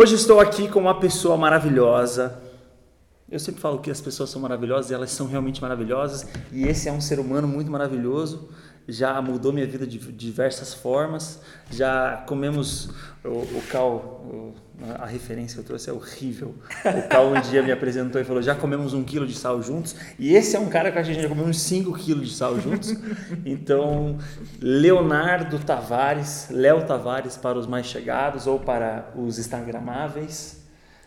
Hoje estou aqui com uma pessoa maravilhosa. Eu sempre falo que as pessoas são maravilhosas e elas são realmente maravilhosas. E esse é um ser humano muito maravilhoso. Já mudou minha vida de diversas formas. Já comemos o, o Cal, o, a referência que eu trouxe é horrível. O Cal um dia me apresentou e falou: já comemos um quilo de sal juntos. E esse é um cara que a gente já comeu uns 5 quilos de sal juntos. Então, Leonardo Tavares, Léo Tavares para os mais chegados ou para os Instagramáveis.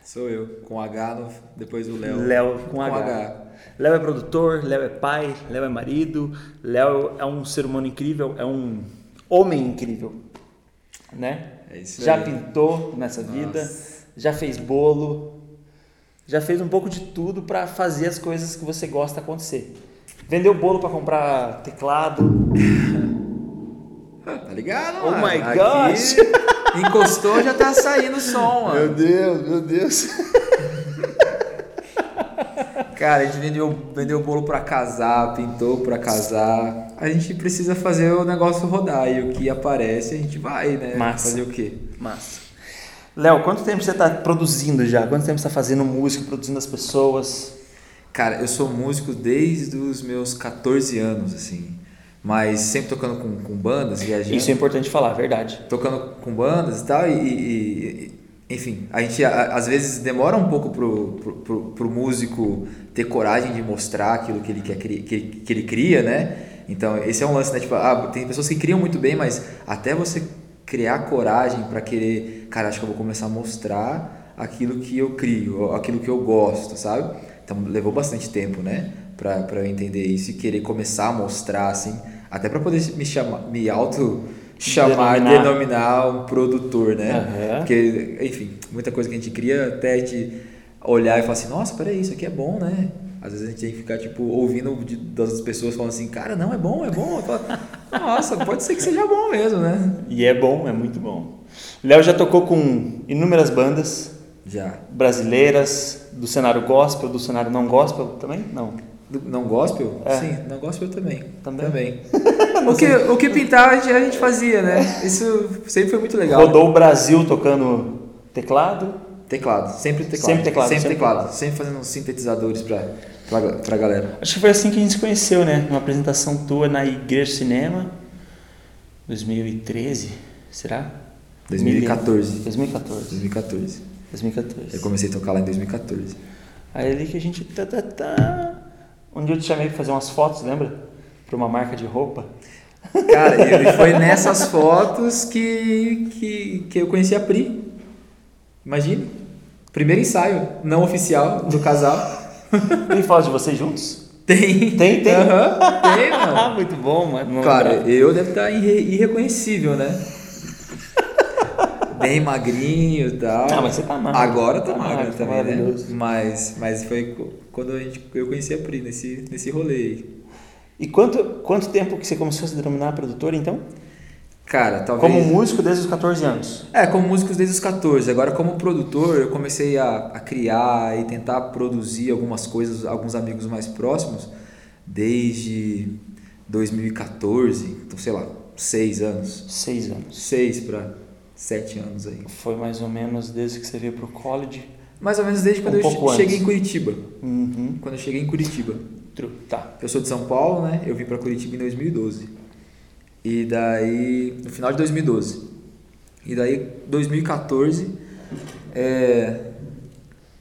Sou eu, com H no, depois o Léo. Léo com, com H. H. Léo é produtor, Léo é pai, Léo é marido, Léo é um ser humano incrível, é um homem incrível, né? É isso já aí. pintou nessa Nossa. vida, já fez bolo, já fez um pouco de tudo para fazer as coisas que você gosta acontecer. Vendeu bolo para comprar teclado. tá ligado? Oh mano? my gosh! Encostou, já tá saindo som, mano. Meu Deus, meu Deus. Cara, a gente vendeu, vendeu bolo para casar, pintou para casar. A gente precisa fazer o negócio rodar e o que aparece a gente vai, né? Massa. Fazer o quê? Massa. Léo, quanto tempo você está produzindo já? Quanto tempo você está fazendo música, produzindo as pessoas? Cara, eu sou músico desde os meus 14 anos, assim. Mas sempre tocando com, com bandas, viajando. Isso é importante falar, verdade. Tocando com bandas e tal, e, e enfim, a gente às vezes demora um pouco pro, pro, pro, pro, músico ter coragem de mostrar aquilo que ele, quer, que, que ele cria, né? Então, esse é um lance, né? Tipo, ah, tem pessoas que criam muito bem, mas até você criar coragem para querer, cara, acho que eu vou começar a mostrar aquilo que eu crio, aquilo que eu gosto, sabe? Então, levou bastante tempo, né? Pra eu entender isso e querer começar a mostrar, assim, até para poder me chamar, me auto chamar, denominar, denominar um produtor, né? Uhum. Porque, enfim, muita coisa que a gente cria até a gente olhar e falar assim, nossa, peraí, isso aqui é bom, né? Às vezes a gente tem que ficar, tipo, ouvindo de, das pessoas falando assim, cara, não, é bom, é bom. Falo, nossa, pode ser que seja bom mesmo, né? E é bom, é muito bom. Léo já tocou com inúmeras bandas. Já. Brasileiras, do cenário gospel, do cenário não gospel também? Não. Do, não gospel? É. Sim, não gospel também. Também. também. o, que, o que pintar a gente fazia, né? Isso sempre foi muito legal. Rodou o Brasil tocando teclado? Teclado, sempre teclado. Sempre teclado. Sempre, sempre teclado. Teclado. Sempre fazendo sintetizadores pra, pra, pra galera. Acho que foi assim que a gente se conheceu, né? Uma apresentação tua na Igreja Cinema, 2013, será? 2014. 2014. 2014. 2014. Eu comecei a tocar lá em 2014. Aí ali que a gente. Tá, tá, tá. Um dia eu te chamei pra fazer umas fotos, lembra? Pra uma marca de roupa. Cara, e foi nessas fotos que, que, que eu conheci a Pri. Imagine. Primeiro ensaio não oficial do casal. Tem fotos de vocês juntos? Tem. Tem, tem? Uhum, tem, mano. Muito bom, mano. Cara, eu deve estar irre irreconhecível, né? Bem magrinho e tal. Ah, mas você tá magro. Agora tô tá magro, tá também, né? Mas, mas foi quando a gente, eu conheci a Pri nesse, nesse rolê aí. E quanto, quanto tempo que você começou a se denominar produtor, então? Cara, talvez... Como músico desde os 14 anos? É, como músico desde os 14. Agora, como produtor, eu comecei a, a criar e tentar produzir algumas coisas, alguns amigos mais próximos, desde 2014. Então, sei lá, seis anos. Seis anos. Seis para sete anos aí. Foi mais ou menos desde que você veio pro college? Mais ou menos desde quando um eu cheguei antes. em Curitiba. Uhum. Quando eu cheguei em Curitiba. True. Tá. Eu sou de São Paulo, né? Eu vim para Curitiba em 2012. E daí, no final de 2012. E daí, 2014, é,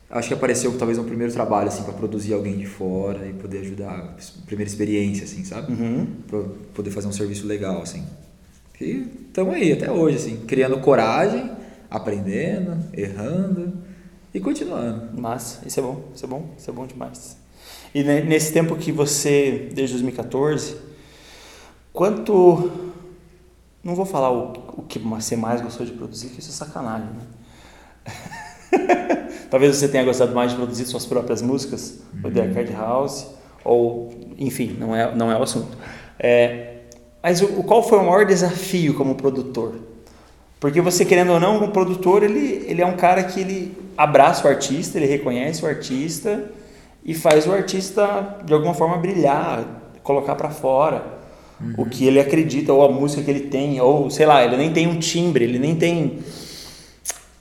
acho que apareceu talvez um primeiro trabalho, assim, para produzir alguém de fora e poder ajudar, primeira experiência, assim, sabe? Uhum. Pra poder fazer um serviço legal, assim. E estamos aí até hoje, assim, criando coragem, aprendendo, errando e continuando. Massa, isso é bom, isso é bom, isso é bom demais. E nesse tempo que você, desde 2014, quanto. Não vou falar o, o que você mais gostou de produzir, que isso é sacanagem, né? Talvez você tenha gostado mais de produzir suas próprias músicas, uhum. o The Arcade House, ou, enfim, não é, não é o assunto. É, mas o, qual foi o maior desafio como produtor? Porque você, querendo ou não, o produtor, ele, ele é um cara que ele abraça o artista, ele reconhece o artista e faz o artista de alguma forma brilhar, colocar para fora uhum. o que ele acredita ou a música que ele tem, ou sei lá, ele nem tem um timbre, ele nem tem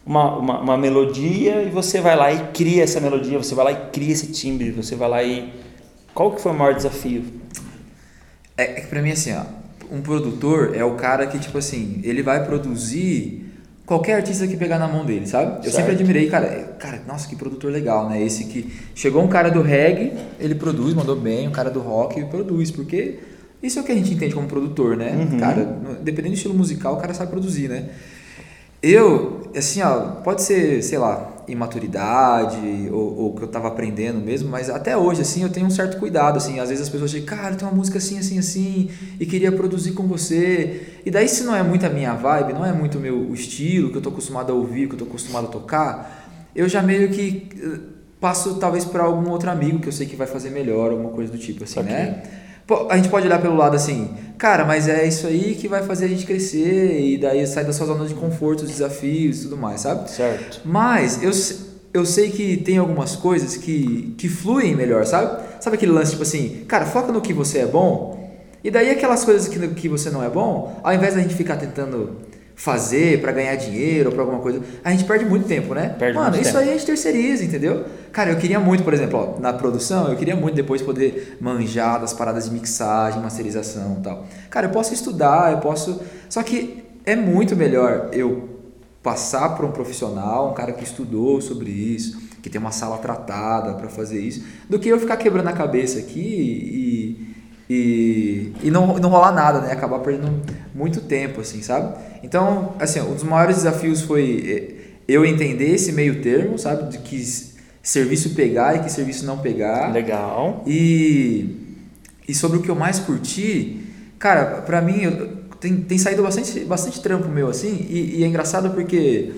uma, uma, uma, melodia e você vai lá e cria essa melodia, você vai lá e cria esse timbre, você vai lá e. Qual que foi o maior desafio? É, é que pra mim, assim, ó, um produtor é o cara que, tipo assim, ele vai produzir qualquer artista que pegar na mão dele, sabe? Eu certo. sempre admirei, cara, cara, nossa, que produtor legal, né? Esse que chegou um cara do reggae, ele produz, mandou bem, um cara do rock produz, porque isso é o que a gente entende como produtor, né? Uhum. Cara, dependendo do estilo musical, o cara sabe produzir, né? Eu, assim, ó, pode ser, sei lá, imaturidade ou, ou que eu tava aprendendo mesmo, mas até hoje, assim, eu tenho um certo cuidado, assim. Às vezes as pessoas dizem, cara, tem uma música assim, assim, assim, e queria produzir com você. E daí, se não é muito a minha vibe, não é muito o meu estilo, que eu tô acostumado a ouvir, que eu tô acostumado a tocar, eu já meio que eh, passo talvez para algum outro amigo que eu sei que vai fazer melhor, alguma coisa do tipo, assim, okay. né? a gente pode olhar pelo lado assim, cara, mas é isso aí que vai fazer a gente crescer e daí sai da sua zona de conforto, os desafios e tudo mais, sabe? Certo. Mas eu, eu sei que tem algumas coisas que, que fluem melhor, sabe? Sabe aquele lance tipo assim, cara, foca no que você é bom e daí aquelas coisas que, que você não é bom, ao invés da gente ficar tentando fazer para ganhar dinheiro ou para alguma coisa, a gente perde muito tempo, né? Perde Mano, isso tempo. aí a gente terceiriza, entendeu? Cara, eu queria muito, por exemplo, ó, na produção, eu queria muito depois poder manjar das paradas de mixagem, masterização e tal. Cara, eu posso estudar, eu posso. Só que é muito melhor eu passar para um profissional, um cara que estudou sobre isso, que tem uma sala tratada para fazer isso, do que eu ficar quebrando a cabeça aqui e e, e não, não rolar nada, né? Acabar perdendo muito tempo, assim, sabe? Então, assim, um dos maiores desafios foi eh, eu entender esse meio termo, sabe? De que serviço pegar e que serviço não pegar. Legal. E, e sobre o que eu mais curti, cara, pra mim eu, tem, tem saído bastante, bastante trampo meu, assim, e, e é engraçado porque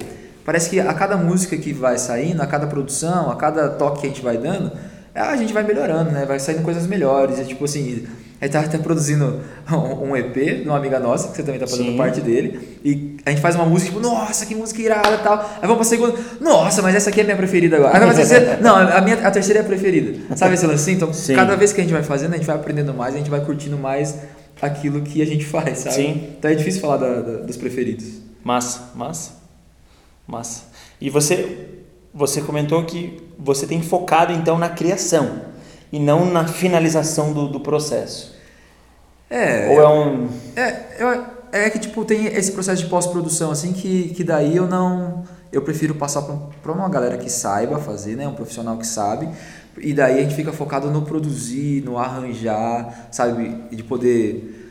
parece que a cada música que vai saindo, a cada produção, a cada toque que a gente vai dando, a gente vai melhorando, né? Vai saindo coisas melhores. E, tipo assim, a gente tá até produzindo um EP de uma amiga nossa, que você também tá fazendo Sim. parte dele. E a gente faz uma música, tipo, nossa, que música irada e tal. Aí vamos pra segunda, nossa, mas essa aqui é a minha preferida agora. Aí vai pra terceira, não, a, minha, a terceira é a preferida. Sabe esse lance? Então, Sim. cada vez que a gente vai fazendo, a gente vai aprendendo mais, a gente vai curtindo mais aquilo que a gente faz, sabe? Sim. Então é difícil falar da, da, dos preferidos. Massa, massa, massa. E você, você comentou que você tem focado então na criação e não na finalização do, do processo. É. Ou é um. É, eu, é que tipo tem esse processo de pós-produção assim que, que daí eu não eu prefiro passar para uma galera que saiba fazer, né, um profissional que sabe, e daí a gente fica focado no produzir, no arranjar, sabe, de poder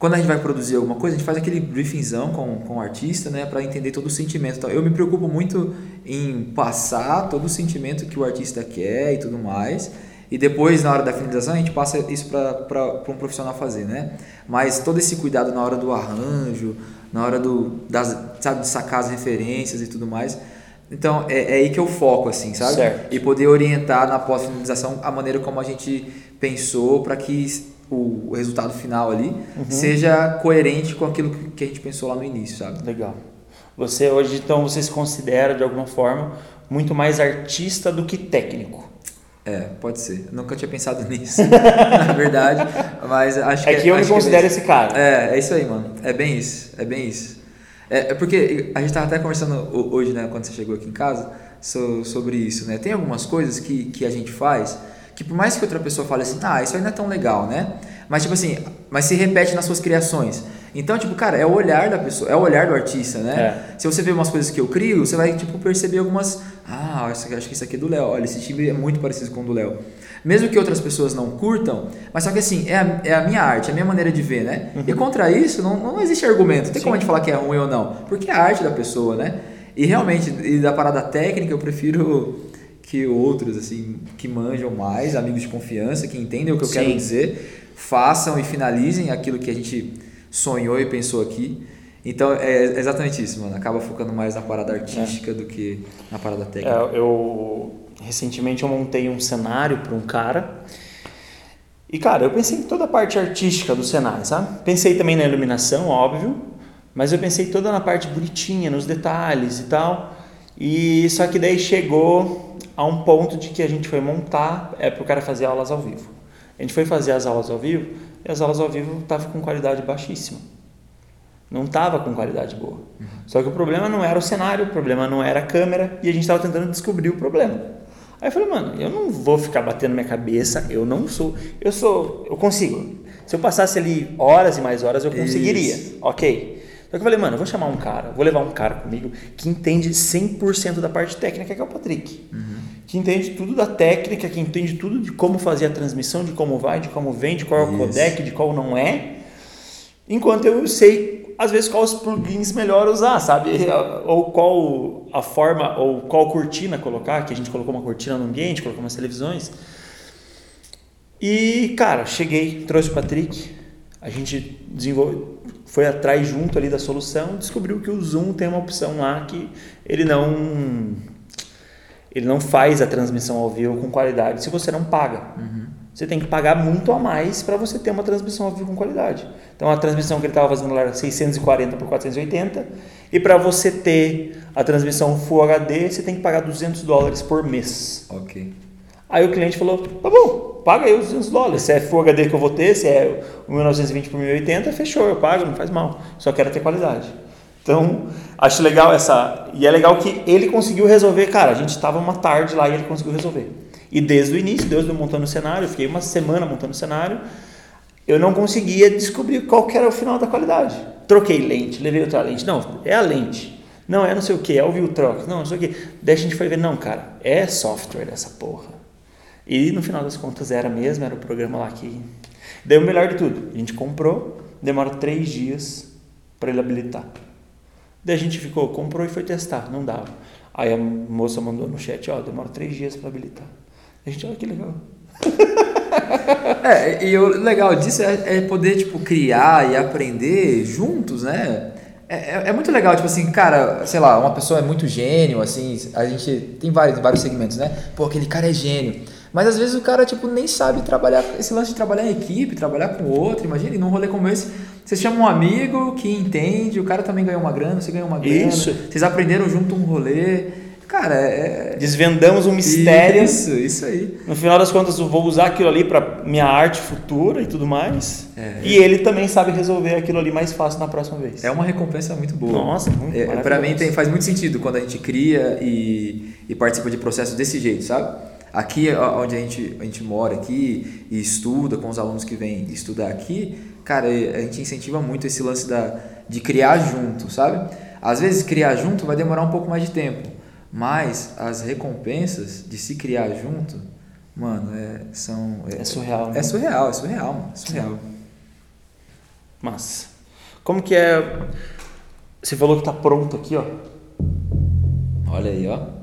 quando a gente vai produzir alguma coisa, a gente faz aquele briefingzão com, com o artista, né, para entender todo o sentimento. Então, eu me preocupo muito em passar todo o sentimento que o artista quer e tudo mais. E depois, na hora da finalização, a gente passa isso para um profissional fazer, né? Mas todo esse cuidado na hora do arranjo, na hora do, das, sabe, de sacar as referências e tudo mais. Então, é, é aí que eu foco, assim, sabe? Certo. E poder orientar na pós-finalização a maneira como a gente pensou para que o resultado final ali uhum. seja coerente com aquilo que a gente pensou lá no início, sabe? Legal. Você hoje, então, você se considera de alguma forma muito mais artista do que técnico? É, pode ser. Eu nunca tinha pensado nisso, na verdade, mas acho que é que eu me é considero é esse cara. É, é isso aí, mano. É bem isso, é bem isso. É, é porque a gente tava até conversando hoje, né, quando você chegou aqui em casa, sobre isso, né? Tem algumas coisas que, que a gente faz que por mais que outra pessoa fale assim, ah, isso aí não é tão legal, né? Mas tipo assim, mas se repete nas suas criações. Então, tipo, cara, é o olhar da pessoa, é o olhar do artista, né? É. Se você vê umas coisas que eu crio, você vai, tipo, perceber algumas. Ah, acho que isso aqui é do Léo. Olha, esse timbre é muito parecido com o do Léo. Mesmo que outras pessoas não curtam, mas só que assim, é a, é a minha arte, é a minha maneira de ver, né? Uhum. E contra isso, não, não existe argumento. Não tem Sim. como a gente falar que é ruim ou não. Porque é a arte da pessoa, né? E realmente, e da parada técnica, eu prefiro que outros, assim, que manjam mais, amigos de confiança, que entendem o que eu Sim. quero dizer, façam e finalizem aquilo que a gente sonhou e pensou aqui. Então é exatamente isso, mano. Acaba focando mais na parada artística é. do que na parada técnica. É, eu recentemente eu montei um cenário para um cara. E cara, eu pensei em toda a parte artística do cenário, sabe? Pensei também na iluminação, óbvio, mas eu pensei toda na parte bonitinha, nos detalhes e tal. E só que daí chegou a um ponto de que a gente foi montar é para o cara fazer aulas ao vivo. A gente foi fazer as aulas ao vivo e as aulas ao vivo estavam com qualidade baixíssima. Não tava com qualidade boa. Uhum. Só que o problema não era o cenário, o problema não era a câmera e a gente estava tentando descobrir o problema. Aí eu falei, mano, eu não vou ficar batendo minha cabeça, eu não sou, eu sou, eu consigo. Se eu passasse ali horas e mais horas, eu conseguiria. Isso. Ok. Só que eu falei, mano, eu vou chamar um cara, vou levar um cara comigo que entende 100% da parte técnica, que é o Patrick. Uhum. Que entende tudo da técnica, que entende tudo de como fazer a transmissão, de como vai, de como vem, de qual é o codec, de qual não é. Enquanto eu sei, às vezes, quais plugins melhor usar, sabe? Ou qual a forma, ou qual cortina colocar, que a gente colocou uma cortina no ambiente, colocou umas televisões. E, cara, cheguei, trouxe o Patrick, a gente desenvolveu, foi atrás junto ali da solução, descobriu que o Zoom tem uma opção lá que ele não ele não faz a transmissão ao vivo com qualidade se você não paga. Uhum. Você tem que pagar muito a mais para você ter uma transmissão ao vivo com qualidade. Então a transmissão que ele estava fazendo lá era 640 por 480 e para você ter a transmissão Full HD você tem que pagar 200 dólares por mês. Ok. Aí o cliente falou: tá bom, paga aí os 200 dólares. Se é Full HD que eu vou ter, se é o 1920 por 1080, fechou, eu pago, não faz mal. Só quero ter qualidade. Então, acho legal essa. E é legal que ele conseguiu resolver. Cara, a gente estava uma tarde lá e ele conseguiu resolver. E desde o início, Deus me montando o cenário, eu fiquei uma semana montando o cenário, eu não conseguia descobrir qual era o final da qualidade. Troquei lente, levei outra lente. Não, é a lente. Não, é não sei o que, é o Viltrox. Não, não sei o que. Daí a gente foi ver, não, cara, é software essa porra. E no final das contas era mesmo, era o programa lá que. Daí o melhor de tudo, a gente comprou, demora três dias para ele habilitar. Daí a gente ficou, comprou e foi testar, não dava. Aí a moça mandou no chat, ó, demora três dias para habilitar. A gente, olha que legal. é, e o legal disso é, é, poder, tipo, criar e aprender juntos, né? É, é, é, muito legal, tipo assim, cara, sei lá, uma pessoa é muito gênio, assim, a gente tem vários, vários segmentos, né? Pô, aquele cara é gênio. Mas às vezes o cara, tipo, nem sabe trabalhar, esse lance de trabalhar em equipe, trabalhar com outro, imagina, num rolê como esse, você chama um amigo que entende, o cara também ganhou uma grana, você ganhou uma grana. Isso. Vocês aprenderam junto um rolê. Cara, é. Desvendamos um mistério. Isso, isso aí. No final das contas, eu vou usar aquilo ali para minha arte futura e tudo mais. É. E ele também sabe resolver aquilo ali mais fácil na próxima vez. É uma recompensa muito boa. Nossa, muito é, Para mim tem, faz muito sentido quando a gente cria e, e participa de processos desse jeito, sabe? Aqui onde a gente, a gente mora aqui e estuda com os alunos que vêm estudar aqui, cara, a gente incentiva muito esse lance da, de criar junto, sabe? Às vezes criar junto vai demorar um pouco mais de tempo, mas as recompensas de se criar junto, mano, é, são... É, é surreal, né? É surreal, é surreal, mano, é surreal. Mas, como que é... Você falou que tá pronto aqui, ó. Olha aí, ó.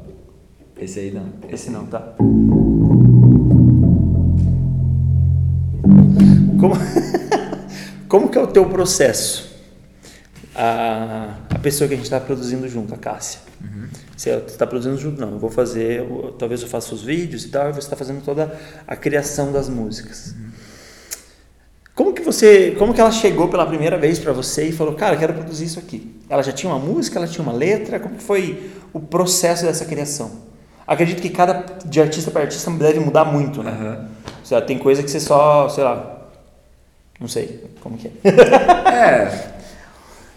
Esse aí não. Esse não, tá. Como, como que é o teu processo? A, a pessoa que a gente está produzindo junto, a Cássia. Uhum. Você está produzindo junto? Não, eu vou fazer, eu, talvez eu faça os vídeos e tal, e você está fazendo toda a criação das músicas. Uhum. Como que você, como que ela chegou pela primeira vez para você e falou, cara, quero produzir isso aqui? Ela já tinha uma música, ela tinha uma letra, como foi o processo dessa criação? Acredito que cada de artista para artista deve mudar muito, né? Uhum. Tem coisa que você só, sei lá, não sei como que é. é.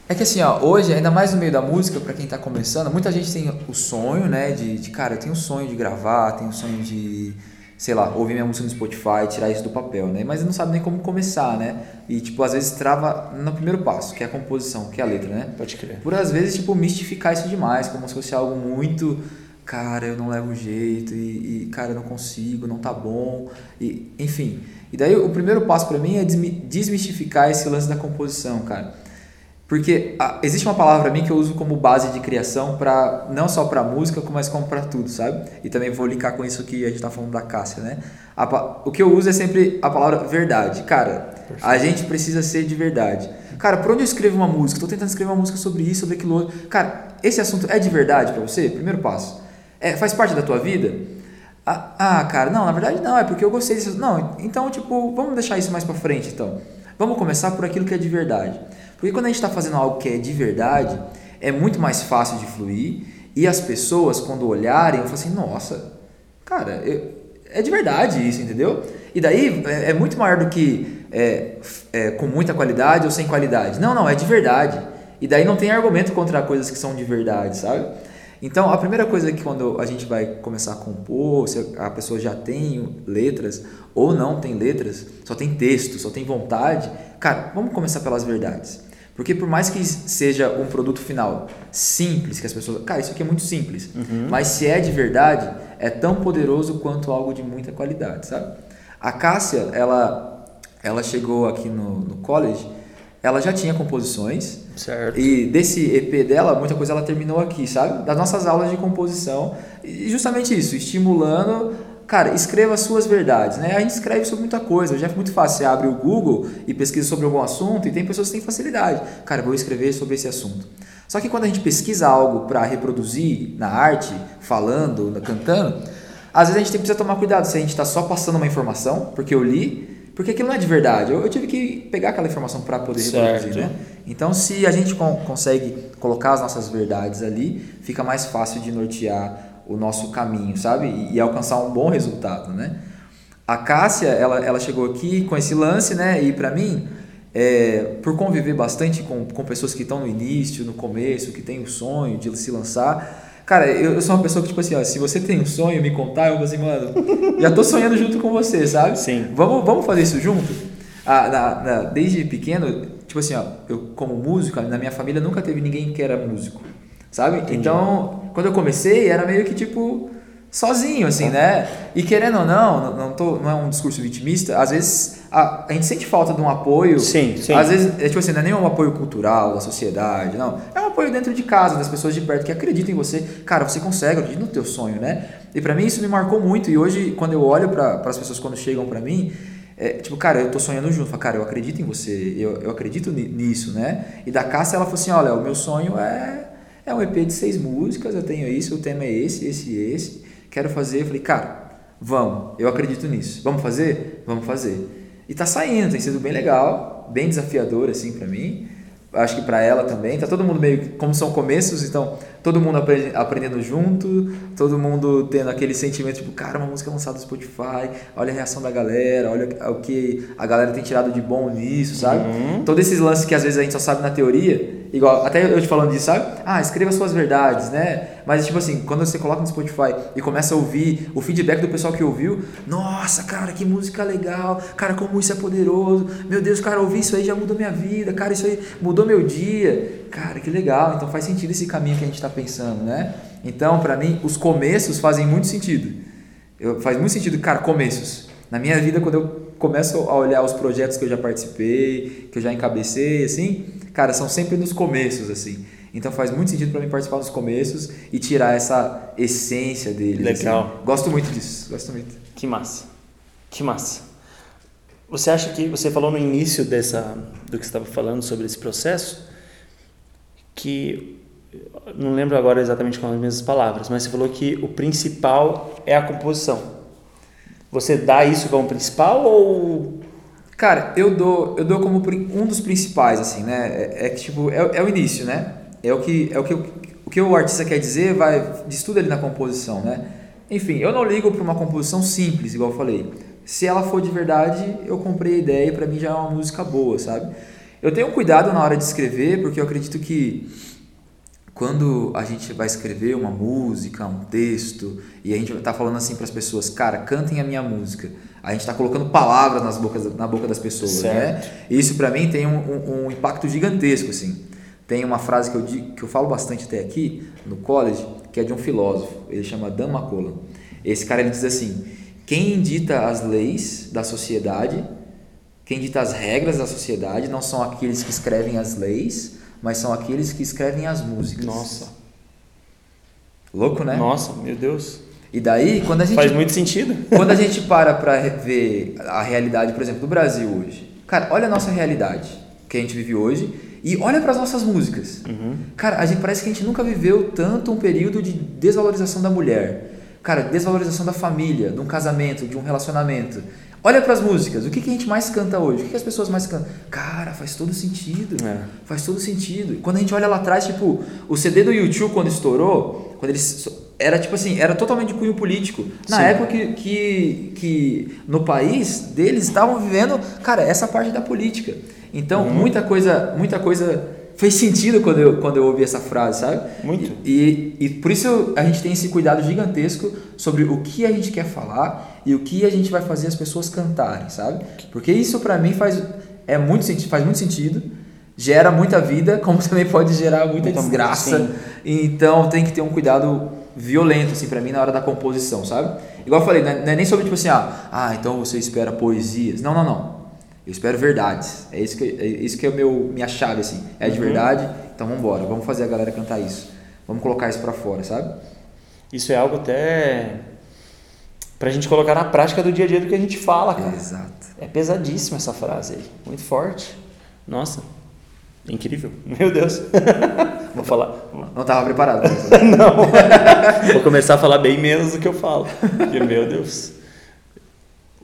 É que assim, ó, hoje, ainda mais no meio da música, para quem tá começando, muita gente tem o sonho, né, de, de, cara, eu tenho o sonho de gravar, tenho o sonho de, sei lá, ouvir minha música no Spotify, tirar isso do papel, né, mas não sabe nem como começar, né, e, tipo, às vezes trava no primeiro passo, que é a composição, que é a letra, né. Pode crer. Por, às vezes, tipo, mistificar isso demais, como se fosse algo muito cara, eu não levo jeito e, e, cara, eu não consigo, não tá bom, e enfim. E daí o primeiro passo para mim é desmistificar esse lance da composição, cara. Porque a, existe uma palavra para mim que eu uso como base de criação para não só para música, mas como para tudo, sabe? E também vou linkar com isso que a gente tá falando da Cássia, né? A, o que eu uso é sempre a palavra verdade. Cara, Perfeito. a gente precisa ser de verdade. Cara, por onde eu escrevo uma música? Estou tentando escrever uma música sobre isso, sobre aquilo outro. Cara, esse assunto é de verdade para você? Primeiro passo. É, faz parte da tua vida? Ah, ah, cara, não, na verdade não, é porque eu gostei disso. Não, então, tipo, vamos deixar isso mais pra frente, então. Vamos começar por aquilo que é de verdade. Porque quando a gente está fazendo algo que é de verdade, é muito mais fácil de fluir e as pessoas, quando olharem, vão falar assim, nossa, cara, eu, é de verdade isso, entendeu? E daí é, é muito maior do que é, é, com muita qualidade ou sem qualidade. Não, não, é de verdade. E daí não tem argumento contra coisas que são de verdade, sabe? Então, a primeira coisa que quando a gente vai começar a compor, se a pessoa já tem letras ou não tem letras, só tem texto, só tem vontade, cara, vamos começar pelas verdades. Porque por mais que seja um produto final simples, que as pessoas. Cara, isso aqui é muito simples. Uhum. Mas se é de verdade, é tão poderoso quanto algo de muita qualidade, sabe? A Cássia, ela, ela chegou aqui no, no college, ela já tinha composições. Certo. E desse EP dela, muita coisa ela terminou aqui, sabe? Das nossas aulas de composição. E justamente isso, estimulando Cara, escreva as suas verdades, né? A gente escreve sobre muita coisa, já é muito fácil. Você abre o Google e pesquisa sobre algum assunto e tem pessoas que têm facilidade. Cara, vou escrever sobre esse assunto. Só que quando a gente pesquisa algo para reproduzir na arte, falando, cantando, às vezes a gente tem, precisa tomar cuidado se a gente está só passando uma informação, porque eu li, porque aquilo não é de verdade. Eu, eu tive que pegar aquela informação para poder certo. reproduzir, né? Então, se a gente consegue colocar as nossas verdades ali, fica mais fácil de nortear o nosso caminho, sabe? E, e, alcançar um bom resultado, né? A Cássia, ela, ela chegou aqui com esse lance, né? E para mim, é, por conviver bastante com, com pessoas que estão no início, no começo, que tem o sonho de se lançar, cara, eu, eu sou uma pessoa que, tipo assim, ó, se você tem um sonho, me contar, eu vou assim, mano, já tô sonhando junto com você, sabe? Sim. Vamos, vamos fazer isso junto? Ah, na, na, desde pequeno, tipo assim, ó, eu como músico, na minha família nunca teve ninguém que era músico sabe? Entendi. Então, quando eu comecei, era meio que tipo sozinho, assim, né? E querendo ou não, não, tô, não é um discurso vitimista, às vezes a, a gente sente falta de um apoio. Sim, sim. Às vezes, é, tipo assim, não é nem um apoio cultural da sociedade, não. É um apoio dentro de casa, das pessoas de perto que acreditam em você. Cara, você consegue, acredita no teu sonho, né? E para mim isso me marcou muito. E hoje, quando eu olho para as pessoas quando chegam para mim, é, tipo, cara, eu tô sonhando junto. Falo, cara, eu acredito em você, eu, eu acredito nisso, né? E da Cássia ela falou assim: olha, o meu sonho é é um EP de seis músicas, eu tenho isso, o tema é esse, esse e esse. Quero fazer. Eu falei, cara, vamos, eu acredito nisso. Vamos fazer? Vamos fazer. E tá saindo, tem sido bem legal, bem desafiador assim para mim. Acho que para ela também. Tá todo mundo meio como são começos, então todo mundo aprendendo junto, todo mundo tendo aquele sentimento tipo, cara, uma música lançada no Spotify, olha a reação da galera, olha o que a galera tem tirado de bom nisso, sabe? Uhum. Todos esses lances que às vezes a gente só sabe na teoria, igual, até eu te falando disso, sabe? Ah, escreva suas verdades, né? Mas tipo assim, quando você coloca no Spotify e começa a ouvir o feedback do pessoal que ouviu, nossa, cara, que música legal, cara, como isso é poderoso, meu Deus, cara, ouvir isso aí já mudou minha vida, cara, isso aí mudou meu dia, cara, que legal, então faz sentido esse caminho que a gente está pensando, né? Então, para mim, os começos fazem muito sentido. Eu, faz muito sentido, cara, começos. Na minha vida, quando eu começo a olhar os projetos que eu já participei, que eu já encabecei, assim, cara, são sempre nos começos, assim. Então faz muito sentido para mim participar dos começos e tirar essa essência deles. Assim. Legal. Assim. Gosto muito disso, gosto muito. Que massa. Que massa. Você acha que você falou no início dessa do que você estava falando sobre esse processo que não lembro agora exatamente com as mesmas palavras, mas você falou que o principal é a composição. Você dá isso como principal ou Cara, eu dou, eu dou como um dos principais, assim, né? É, é tipo, é, é, o início, né? É o que, é o que, o que o artista quer dizer, vai, diz tudo ali na composição, né? Enfim, eu não ligo para uma composição simples, igual eu falei. Se ela for de verdade, eu comprei a ideia e para mim já é uma música boa, sabe? Eu tenho cuidado na hora de escrever, porque eu acredito que quando a gente vai escrever uma música, um texto, e a gente está falando assim para as pessoas, cara, cantem a minha música. A gente está colocando palavras nas bocas, na boca das pessoas, né? certo. né? Isso para mim tem um, um, um, impacto gigantesco, assim. Tem uma frase que eu, que eu falo bastante até aqui, no college, que é de um filósofo. Ele chama Dan McCullough. Esse cara ele diz assim, quem dita as leis da sociedade, quem dita as regras da sociedade, não são aqueles que escrevem as leis, mas são aqueles que escrevem as músicas. Nossa. Louco, né? Nossa, meu Deus. E daí, quando a gente. Faz muito sentido. Quando a gente para para ver a realidade, por exemplo, do Brasil hoje. Cara, olha a nossa realidade que a gente vive hoje e olha para as nossas músicas. Uhum. Cara, a gente parece que a gente nunca viveu tanto um período de desvalorização da mulher. Cara, desvalorização da família, de um casamento, de um relacionamento. Olha para as músicas, o que, que a gente mais canta hoje? O que, que as pessoas mais cantam? Cara, faz todo sentido. É. Faz todo sentido. E quando a gente olha lá atrás, tipo, o CD do YouTube quando estourou, quando eles era tipo assim, era totalmente de cunho político. Na Sim. época que, que, que no país deles estavam vivendo, cara, essa parte da política. Então, uhum. muita coisa, muita coisa fez sentido quando eu, quando eu ouvi essa frase, sabe? Muito. E, e, e por isso a gente tem esse cuidado gigantesco sobre o que a gente quer falar e o que a gente vai fazer as pessoas cantarem, sabe? Porque isso para mim faz, é muito, faz muito sentido, gera muita vida, como também pode gerar muita desgraça. Sim. Então tem que ter um cuidado violento, assim, para mim na hora da composição, sabe? Igual eu falei, não é nem sobre tipo assim, ah, ah, então você espera poesias. Não, não, não. Eu espero verdades. É isso que, é isso que é meu, minha chave, assim. É de uhum. verdade, então vamos embora. Vamos fazer a galera cantar isso. Vamos colocar isso para fora, sabe? Isso é algo até pra gente colocar na prática do dia a dia do que a gente fala, cara. Exato. É pesadíssima essa frase aí. Muito forte. Nossa. Incrível. Meu Deus. Vou falar. Não estava preparado. não. Vou começar a falar bem menos do que eu falo. Porque, meu Deus.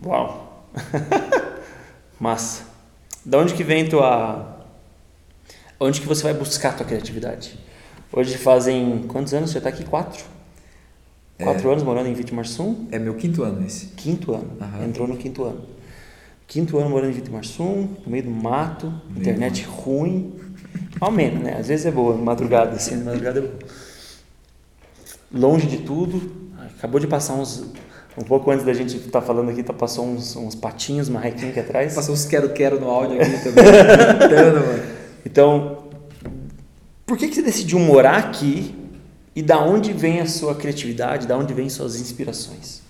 Uau. Massa. Da onde que vem tua. Onde que você vai buscar tua criatividade? Hoje fazem quantos anos? Você está aqui? Quatro? Quatro é, anos morando em Vitimarsum? É meu quinto ano esse. Quinto ano. Uhum. Entrou no quinto ano. Quinto ano morando em Vitimarsum, no meio do mato, meu internet mano. ruim. Ao menos, né? Às vezes é boa, madrugada, assim, madrugada é boa. Longe de tudo. Acabou de passar uns um pouco antes da gente estar tá falando aqui, tá, passou uns, uns patinhos, uma requinha aqui atrás. Passou uns quero-quero no áudio aqui também. gritando, mano. Então, por que, que você decidiu morar aqui e da onde vem a sua criatividade, da onde vem suas inspirações?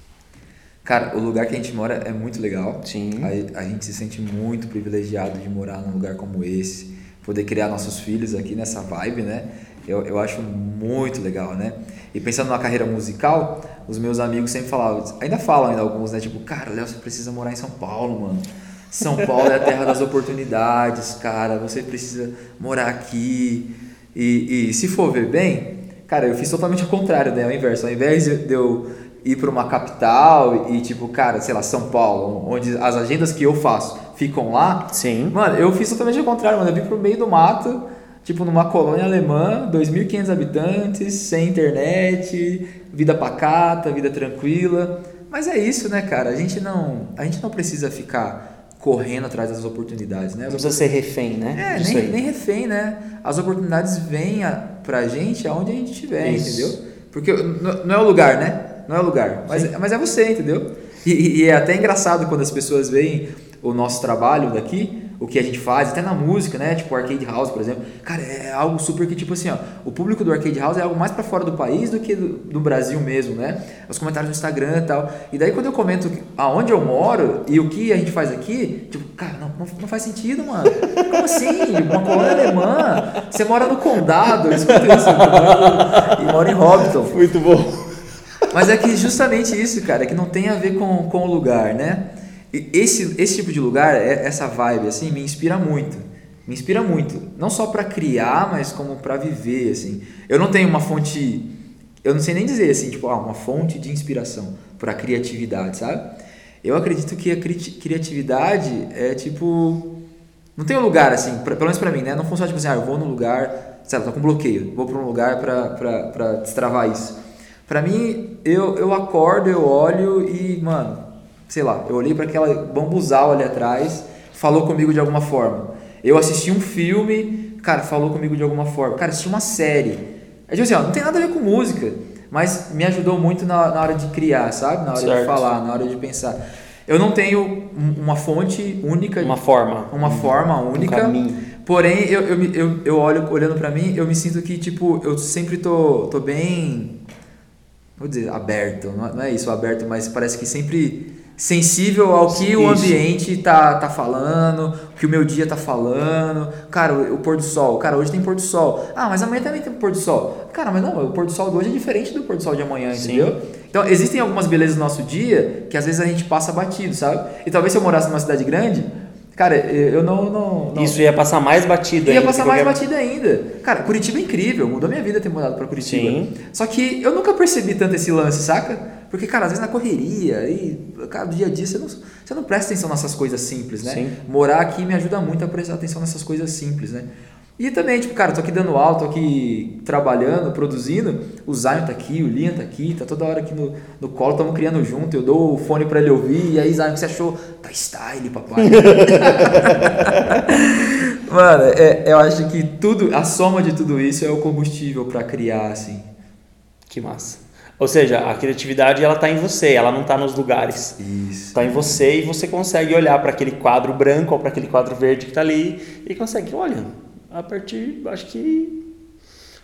Cara, o lugar que a gente mora é muito legal. Sim. A, a gente se sente muito privilegiado de morar num lugar como esse, poder criar nossos filhos aqui nessa vibe, né? Eu, eu acho muito legal, né? E pensando na carreira musical, os meus amigos sempre falavam, ainda falam ainda alguns, né? Tipo, cara, Léo, você precisa morar em São Paulo, mano. São Paulo é a terra das oportunidades, cara. Você precisa morar aqui. E, e se for ver bem, cara, eu fiz totalmente o contrário, né? O inverso. Ao invés de eu ir para uma capital e, tipo, cara, sei lá, São Paulo, onde as agendas que eu faço ficam lá. Sim. Mano, eu fiz totalmente o contrário, mano. Eu vim pro meio do mato tipo numa colônia alemã, 2.500 habitantes, sem internet, vida pacata, vida tranquila. Mas é isso, né, cara? A gente não, a gente não precisa ficar correndo atrás das oportunidades, né? Não precisa ser refém, né? É, nem, nem refém, né? As oportunidades vêm a, pra gente aonde a gente estiver, entendeu? Porque não é o lugar, né? Não é o lugar, mas, mas é você, entendeu? E, e é até engraçado quando as pessoas veem o nosso trabalho daqui o que a gente faz, até na música, né? Tipo, Arcade House, por exemplo. Cara, é algo super que, tipo assim, ó, o público do Arcade House é algo mais para fora do país do que do, do, Brasil mesmo, né? Os comentários no Instagram e tal. E daí quando eu comento aonde eu moro e o que a gente faz aqui, tipo, cara, não, não, faz sentido, mano. Como assim? Uma colônia alemã? Você mora no condado, escuta isso, e mora em Hobbiton. Muito bom. Mas é que justamente isso, cara, é que não tem a ver com, com o lugar, né? Esse, esse tipo de lugar, é, essa vibe, assim, me inspira muito. Me inspira muito. Não só para criar, mas como para viver, assim. Eu não tenho uma fonte... Eu não sei nem dizer, assim, tipo, ah, uma fonte de inspiração para criatividade, sabe? Eu acredito que a cri criatividade é, tipo... Não tem um lugar, assim, pra, pelo menos para mim, né? Não funciona, tipo assim, ah, eu vou num lugar... Sabe, tô com bloqueio. Vou para um lugar para destravar isso. Para mim, eu, eu acordo, eu olho e, mano, sei lá, eu olhei para aquela bambuzal ali atrás, falou comigo de alguma forma. Eu assisti um filme, cara, falou comigo de alguma forma. Cara, assisti uma série. É tipo assim, ó, não tem nada a ver com música, mas me ajudou muito na, na hora de criar, sabe? Na hora certo. de falar, na hora de pensar. Eu não tenho uma fonte única. Uma forma. Uma forma única. Um. Porém, eu, eu, eu, eu olho, olhando para mim, eu me sinto que, tipo, eu sempre tô, tô bem. Vou dizer, aberto. Não é isso, aberto, mas parece que sempre sensível ao que Isso. o ambiente tá, tá falando, o que o meu dia tá falando. Cara, o, o, pôr do sol. Cara, hoje tem pôr do sol. Ah, mas amanhã também tem pôr do sol. Cara, mas não, o pôr do sol de hoje é diferente do pôr do sol de amanhã, entendeu? Sim. Então, existem algumas belezas no nosso dia que às vezes a gente passa batido, sabe? E talvez se eu morasse numa cidade grande, Cara, eu não, não, não, Isso ia passar mais batido ia ainda. Ia passar mais qualquer... batido ainda. Cara, Curitiba é incrível, mudou minha vida ter mudado para Curitiba. Sim. Só que eu nunca percebi tanto esse lance, saca? Porque, cara, às vezes na correria e, cara, do dia a dia você não, você não presta atenção nessas coisas simples, né? Sim. Morar aqui me ajuda muito a prestar atenção nessas coisas simples, né? E também, tipo, cara, tô aqui dando aula, tô aqui trabalhando, produzindo, o Zion tá aqui, o Liam tá aqui, tá toda hora aqui no, no colo, estamos criando junto, eu dou o fone pra ele ouvir, e aí, Zion, o que você achou? Tá style, papai. Mano, é, eu acho que tudo, a soma de tudo isso é o combustível para criar, assim. Que massa. Ou seja, a criatividade ela está em você, ela não está nos lugares. Isso. Está em você e você consegue olhar para aquele quadro branco ou para aquele quadro verde que está ali e consegue, olha, a partir, acho que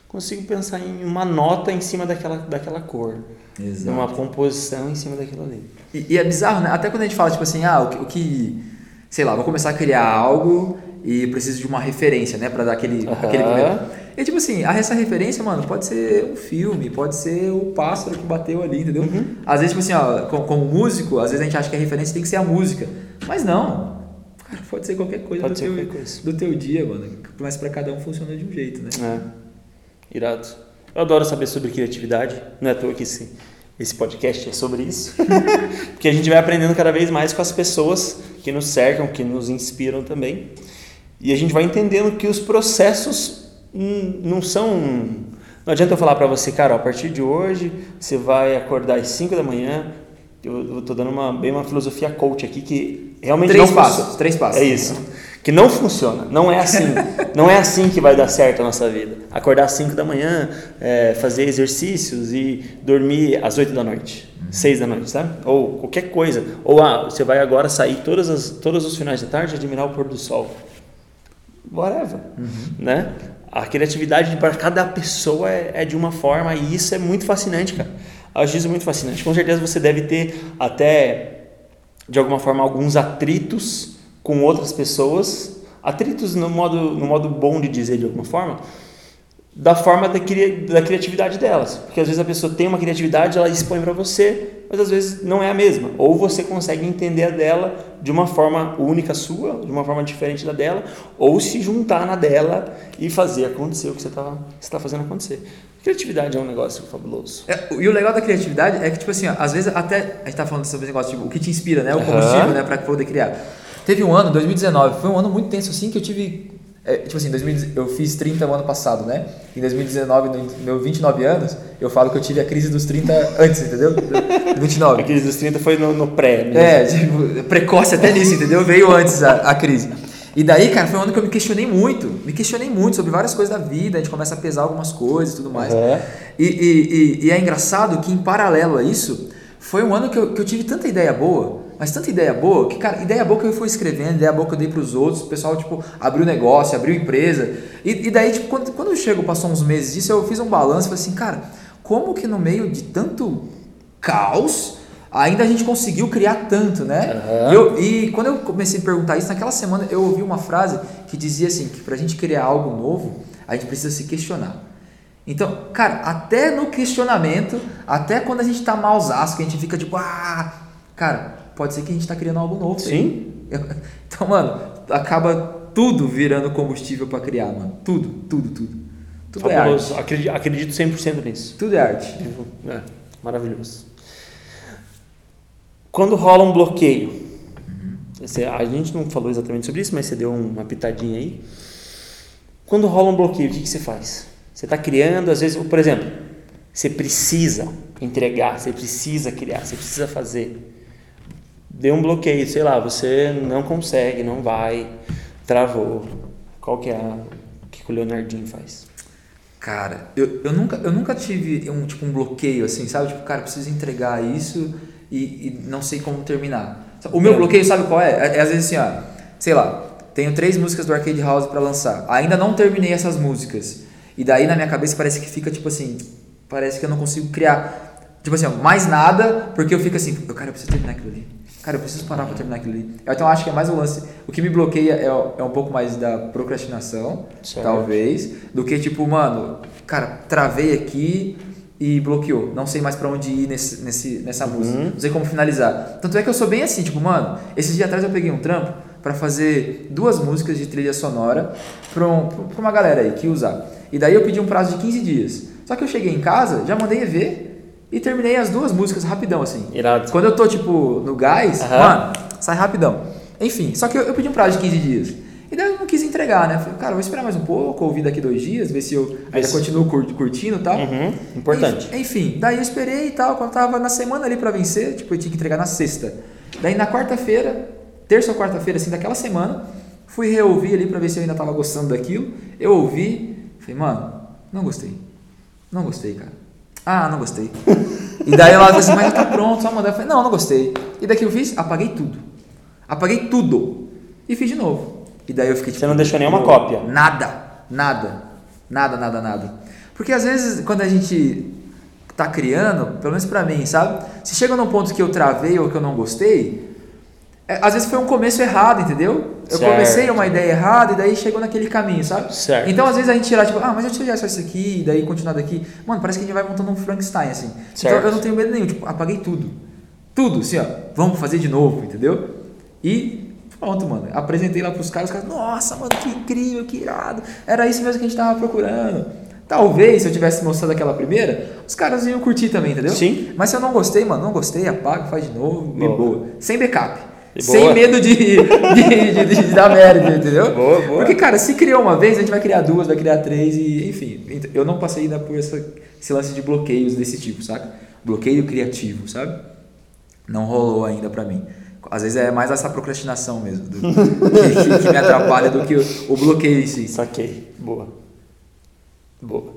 consigo pensar em uma nota em cima daquela, daquela cor. Exato. Uma composição em cima daquilo ali. E, e, é bizarro, né? Até quando a gente fala, tipo assim, ah, o que, o que sei lá, vou começar a criar algo e preciso de uma referência, né, para dar aquele, Aham. aquele primeiro. E tipo assim, a- essa referência, mano, pode ser um filme, pode ser o pássaro que bateu ali, entendeu? Uhum. Às vezes, tipo assim, ó, como, como músico, às vezes a gente acha que a referência tem que ser a música. Mas não. Cara, pode ser qualquer coisa, Pode do, ser teu, qualquer coisa. do teu dia, mano. Mas pra cada um funciona de um jeito, né? É. Irado. Eu adoro saber sobre criatividade. Não é à toa que esse, esse podcast é sobre isso. Porque a gente vai aprendendo cada vez mais com as pessoas que nos cercam, que nos inspiram também. E a gente vai entendendo que os processos hum, não são. Não adianta eu falar para você, cara, ó, a partir de hoje você vai acordar às 5 da manhã. Eu, eu tô dando uma, bem uma filosofia coach aqui que realmente Três não passos, três passos. É isso. Que não funciona. Não é assim. não é assim que vai dar certo a nossa vida. Acordar às 5 da manhã, é, fazer exercícios e dormir às 8 da noite. 6 da noite, sabe? Ou qualquer coisa. Ou ah, você vai agora sair todas as, todos os finais da tarde e admirar o pôr do sol. Whatever. Né? A criatividade para cada pessoa é, é de uma forma e isso é muito fascinante, cara. Acho isso muito fascinante. Com certeza você deve ter até, de alguma forma, alguns atritos com outras pessoas. Atritos no modo, no modo bom de dizer, de alguma forma, da forma da, cria- da criatividade delas. Porque às vezes a pessoa tem uma criatividade, ela expõe para você, mas às vezes não é a mesma. Ou você consegue entender a dela de uma forma única sua, de uma forma diferente da dela, ou se juntar na dela e fazer acontecer o que você está fazendo acontecer. Criatividade é um negócio fabuloso. É, e o legal da criatividade é que, tipo assim, ó, às vezes até. A gente tá falando sobre esse negócio, tipo, o que te inspira, né? O combustível, né? Pra poder criar. Teve um ano, 2019, foi um ano muito tenso, assim, que eu tive. é, tipo assim, 2000, eu fiz 30 no ano passado, né? Em 2019, no meu 29 anos, eu falo que eu tive a crise dos 30 antes, entendeu? 29. A crise dos 30 foi no, no pré. mesmo. É, tipo, precoce até nisso, entendeu? Veio antes a, a crise. E daí, cara, foi um ano que eu me questionei muito. Me questionei muito sobre várias coisas da vida. A gente começa a pesar algumas coisas e tudo mais. Aham. E, e, e, e é engraçado que, em paralelo a isso, foi um ano que eu, que eu tive tanta ideia boa, mas tanta ideia boa, que, cara, ideia boa que eu fui escrevendo, ideia boa que eu dei pros outros, o pessoal, tipo, abriu negócio, abriu empresa. E, e daí, tipo, quando, quando eu chego, passou uns meses disso, eu fiz um balanço e falei assim, cara, como que no meio de tanto caos, ainda a gente conseguiu criar tanto, né? E, eu- e quando eu comecei a perguntar isso, naquela semana eu ouvi uma frase que dizia assim, que pra gente criar algo novo, a gente precisa se questionar. Então, cara, até no questionamento, até quando a gente tá malzaço, que a gente fica tipo, ah, cara, pode ser que a gente tá criando algo novo. aí. Sim. Então, mano, acaba tudo virando combustível pra criar, mano. Tudo, tudo, tudo. Tudo é Fabuloso. arte. Acredito, acredito 100% nisso. Tudo é arte. É, maravilhoso. Quando rola um bloqueio, você- a gente não falou exatamente sobre isso, mas você deu uma pitadinha aí. Quando rola um bloqueio, o que, que você faz? Você está criando, às vezes, por exemplo, você precisa entregar, você precisa criar, você precisa fazer. Deu um bloqueio, sei lá, você não consegue, não vai, travou. Qual que é a, que, o Leonardinho faz? Cara, eu, eu, nunca, eu nunca tive um, tipo, um bloqueio assim, sabe? Tipo, cara, preciso entregar isso e, e não sei como terminar. O meu É. bloqueio, sabe qual é? é? é às vezes assim, ó, sei lá, tenho três músicas do Arcade House pra lançar. Ainda não terminei essas músicas. E daí na minha cabeça parece que fica tipo assim, parece que eu não consigo criar, tipo assim, ó, mais nada, porque eu fico assim, eu, cara, eu preciso terminar aquilo ali. Cara, eu preciso parar pra terminar aquilo ali. Então eu acho que é mais o lance. O que me bloqueia é, é um pouco mais da procrastinação, Certo. talvez, do que tipo, mano, cara, travei aqui e bloqueou. Não sei mais pra onde ir nesse, nesse, nessa música. Não sei como finalizar. Tanto é que eu sou bem assim, tipo, mano, esses dias atrás eu peguei um trampo pra fazer duas músicas de trilha sonora pra, um, pra uma galera aí que ia usar. E daí eu pedi um prazo de 15 dias. Só que eu cheguei em casa, já mandei ver e terminei as duas músicas rapidão, assim. Irado. Quando eu tô, tipo, no gás, mano, sai rapidão. Enfim, só que eu, eu pedi um prazo de 15 dias. E daí eu não quis entregar, né? Falei, cara, vou esperar mais um pouco, ouvir daqui dois dias, ver se eu ainda continuo curtindo e tal. Uhum, importante. Enfim, daí eu esperei e tal, quando tava na semana ali para vencer, tipo, eu tinha que entregar na sexta. Daí na quarta-feira, terça ou quarta-feira, assim, daquela semana, fui reouvir ali para ver se eu ainda tava gostando daquilo. Eu ouvi, falei, mano, não gostei. Não gostei, cara. Ah, não gostei. e daí ela falou assim, mas já tá pronto, só mandar. Eu falei, não, não gostei. E daqui eu fiz, apaguei tudo. Apaguei tudo. E fiz de novo. E daí eu fiquei tipo. Você não deixou nenhuma cópia? Nada. Nada. Nada, nada, nada. Porque às vezes, quando a gente tá criando, pelo menos pra mim, sabe? Se chega num ponto que eu travei ou que eu não gostei, às vezes foi um começo errado, entendeu? Eu Certo. comecei uma ideia errada e daí chegou naquele caminho, sabe? Certo. Então, às vezes a gente tirar, tipo, ah, mas eu tirar só isso aqui e daí continuar daqui. Mano, parece que a gente vai montando um Frankenstein, assim. Certo. Então, eu não tenho medo nenhum, tipo, apaguei tudo. Tudo, assim, ó. Vamos fazer de novo, entendeu? E pronto, mano. Apresentei lá pros caras, os caras, nossa, mano, que incrível, que irado. Era isso mesmo que a gente tava procurando. Talvez, se eu tivesse mostrado aquela primeira, os caras iam curtir também, entendeu? Sim. Mas se eu não gostei, mano, não gostei, apaga, faz de novo, e Boa. boa. Sem backup. E Sem boa. medo de, de, de, de- dar merda, entendeu? Boa, boa. Porque, cara, se criou uma vez, a gente vai criar duas, vai criar três e, enfim. Eu não passei ainda por essa, esse lance de bloqueios desse tipo, saca? Bloqueio criativo, sabe? Não rolou ainda pra mim. Às vezes é mais essa procrastinação mesmo, do- que, que- me atrapalha do que o, o bloqueio em si. Saquei. Boa. Boa.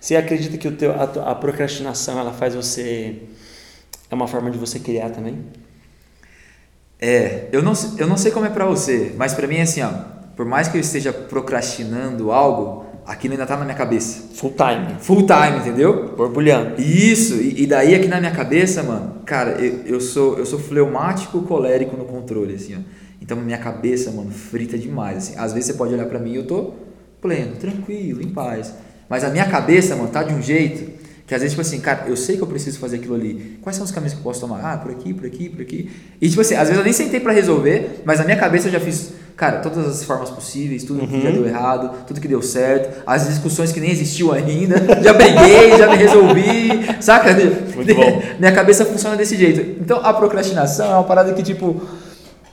Você acredita que o teu, a, a procrastinação ela faz você. É uma forma de você criar também? É, eu não, eu não sei como é pra você, mas pra mim é assim, ó. Por mais que eu esteja procrastinando algo, aquilo ainda tá na minha cabeça. Full time. Full time, entendeu? Borbulhando. Isso, e, e daí aqui na minha cabeça, mano, cara, eu, eu sou eu sou fleumático colérico no controle, assim, ó. Então minha cabeça, mano, frita demais, assim. Às vezes você pode olhar pra mim e eu tô pleno, tranquilo, em paz. Mas a minha cabeça, mano, tá de um jeito que às vezes, tipo assim, cara, eu sei que eu preciso fazer aquilo ali. Quais são os caminhos que eu posso tomar? Ah, por aqui, por aqui, por aqui. E tipo assim, às vezes eu nem sentei pra resolver, mas na minha cabeça eu já fiz, cara, todas as formas possíveis, tudo que já deu errado, tudo que deu certo, as discussões que nem existiu ainda, já briguei, já me resolvi, saca? Muito bom. Minha cabeça funciona desse jeito. Então a procrastinação é uma parada que, tipo,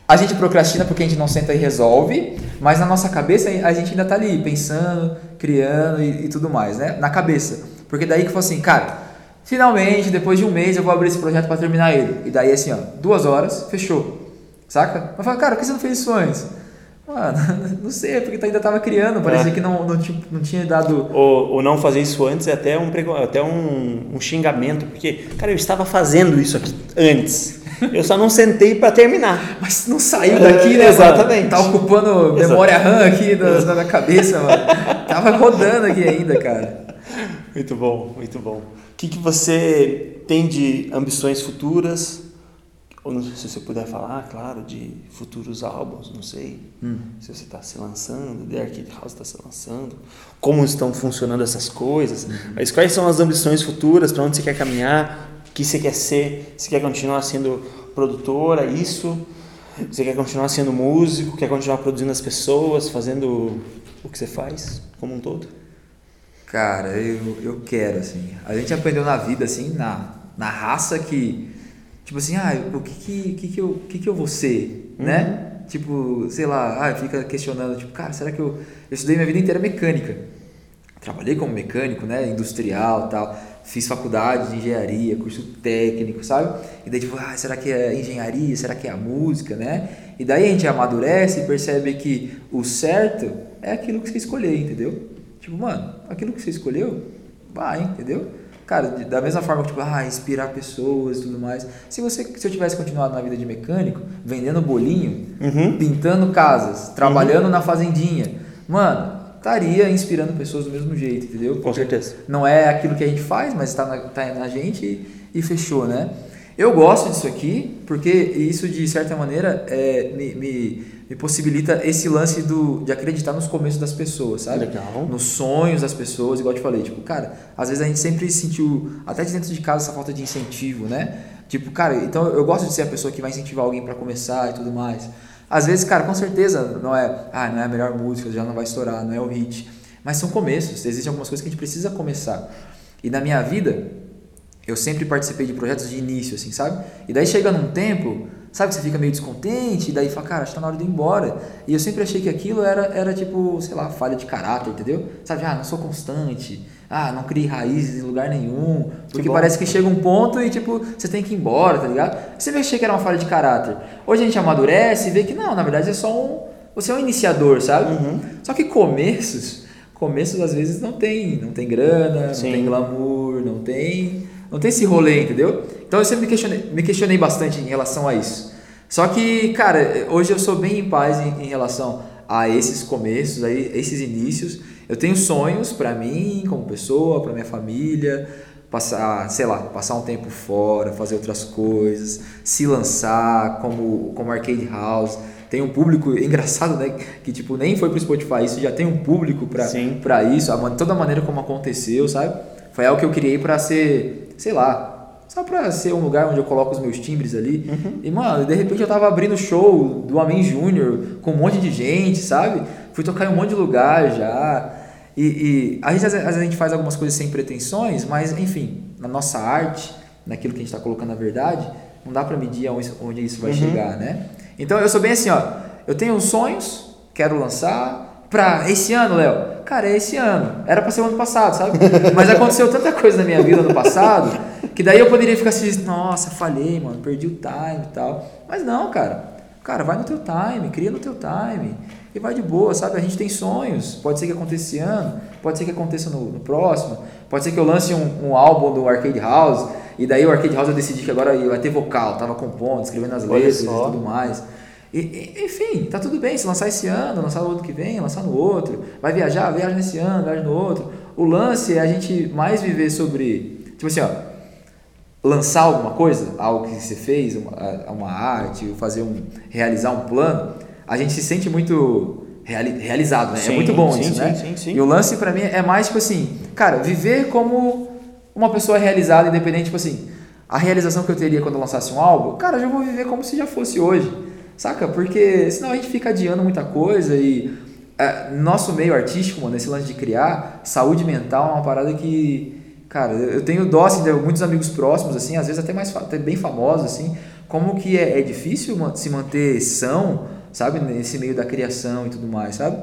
a gente procrastina porque a gente não senta e resolve, mas na nossa cabeça a gente ainda tá ali pensando, criando e, e tudo mais, né? Na cabeça. Porque daí que foi assim, cara, finalmente, depois de um mês, eu vou abrir esse projeto para terminar ele. E daí assim, ó, duas horas, fechou. Saca? Eu falo, cara, por que você não fez isso antes? Mano, não sei, é porque tu ainda tava criando, parecia É. que não, não, tinha, não tinha dado. O, o não fazer isso antes é até um, até um, um xingamento, porque, cara, eu estava fazendo isso aqui antes. Eu só não sentei para terminar. Mas não saiu daqui, né? É, exatamente. Mano? Tá ocupando memória RAM aqui da, da minha cabeça, mano. Tava rodando aqui ainda, cara. Muito bom, muito bom. O que, que você tem de ambições futuras? Ou não sei se você puder falar, claro, de futuros álbuns, não sei. Se você está se lançando, The Arcade House está se lançando, como estão funcionando essas coisas. Mas quais são as ambições futuras, para onde você quer caminhar, o que você quer ser, você quer continuar sendo produtora, isso? Você quer continuar sendo músico, quer continuar produzindo as pessoas, fazendo o que você faz como um todo? Cara, eu, eu quero, assim. A gente aprendeu na vida, assim, na, na raça que. Tipo assim, ah, o que que, que, que, eu, que, que eu vou ser, né? Tipo, sei lá, ah, fica questionando, tipo, cara, será que eu. Eu estudei minha vida inteira mecânica. Trabalhei como mecânico, né? Industrial tal. Fiz faculdade de engenharia, curso técnico, sabe? E daí, tipo, ah, será que é engenharia? Será que é a música, né? E daí a gente amadurece e percebe que o certo é aquilo que você escolher, entendeu? Tipo, mano, aquilo que você escolheu, vai, entendeu? Cara, da mesma forma que, tipo, ah, inspirar pessoas e tudo mais. Se você, se eu tivesse continuado na vida de mecânico, vendendo bolinho, Uhum. pintando casas, trabalhando na fazendinha, mano, estaria inspirando pessoas do mesmo jeito, entendeu? Com certeza. Não é aquilo que a gente faz, mas está na, tá na gente e, e fechou, né? Eu gosto disso aqui porque isso, de certa maneira, é, me, me, me possibilita esse lance do, de acreditar nos começos das pessoas, sabe? Legal. Nos sonhos das pessoas, igual eu te falei. Tipo, cara, às vezes a gente sempre sentiu, até de dentro de casa, essa falta de incentivo, né? Tipo, cara, então eu gosto de ser a pessoa que vai incentivar alguém para começar e tudo mais. Às vezes, cara, com certeza não é, ah, não é a melhor música, já não vai estourar, não é o hit. Mas são começos, existem algumas coisas que a gente precisa começar. E na minha vida, eu sempre participei de projetos de início, assim, sabe? E daí chega num tempo sabe que você fica meio descontente, e daí fala, cara, acho que tá na hora de ir embora. E eu sempre achei que aquilo era, era tipo, sei lá, falha de caráter, entendeu? Sabe, ah, não sou constante, ah, não criei raízes em lugar nenhum, porque bom. parece que chega um ponto e tipo, você tem que ir embora, tá ligado? Eu sempre achei que era uma falha de caráter. Hoje a gente amadurece e vê que não, na verdade é só um. Você é um iniciador, sabe? Uhum. Só que começos, começos às vezes não tem, não tem grana, Sim. não tem glamour, não tem, não tem esse rolê, entendeu? Então eu sempre me questionei, me questionei bastante em relação a isso. Só que, cara, hoje eu sou bem em paz em, em relação a esses começos, a esses inícios. Eu tenho sonhos para mim, como pessoa, para minha família, passar, sei lá, passar um tempo fora, fazer outras coisas, se lançar como como arcade house. Tem um público engraçado, né, que tipo nem foi pro Spotify, isso já tem um público para Sim. para isso, a, toda a maneira como aconteceu, sabe? Foi algo que eu criei para ser, sei lá, só pra ser um lugar onde eu coloco os meus timbres ali. E, mano, de repente eu tava abrindo show do Amen Júnior com um monte de gente, sabe? Fui tocar em um monte de lugar já. E, e a gente, às vezes, a gente faz algumas coisas sem pretensões, mas, enfim, na nossa arte, naquilo que a gente tá colocando na verdade, não dá pra medir aonde onde isso vai Uhum. chegar, né? Então eu sou bem assim, ó. Eu tenho sonhos, quero lançar. Pra esse ano, Léo? Cara, é esse ano. Era pra ser o ano passado, sabe? Mas aconteceu tanta coisa na minha vida no passado que daí eu poderia ficar assim, nossa, falhei, mano, perdi o time e tal. Mas não, cara. Cara, vai no teu time, cria no teu time. E vai de boa, sabe? A gente tem sonhos. Pode ser que aconteça esse ano, pode ser que aconteça no, no próximo. Pode ser que eu lance um, um álbum do Arcade House. E daí o Arcade House eu decidi que agora vai ter vocal. Tava compondo, escrevendo as letras e tudo mais. E, e- enfim, tá tudo bem. Se lançar esse ano, lançar no ano que vem, lançar no outro. Vai viajar, viaja nesse ano, viaja no outro. O lance é a gente mais viver sobre. Tipo assim, ó. Lançar alguma coisa, algo que você fez, uma, uma arte, fazer um. realizar um plano, a gente se sente muito reali- realizado, né? Sim, é muito bom sim, isso, sim, né? sim, sim. E o lance pra mim é mais tipo assim, cara, viver como uma pessoa realizada, independente, tipo assim, a realização que eu teria quando eu lançasse um álbum, cara, eu já vou viver como se já fosse hoje, saca? Porque senão a gente fica adiando muita coisa e é, nosso meio artístico, mano, esse lance de criar, saúde mental é uma parada que, cara, eu tenho dó, assim, de muitos amigos próximos, assim, às vezes até mais até bem famosos, assim, como que é, é difícil se manter são, sabe, nesse meio da criação e tudo mais, sabe?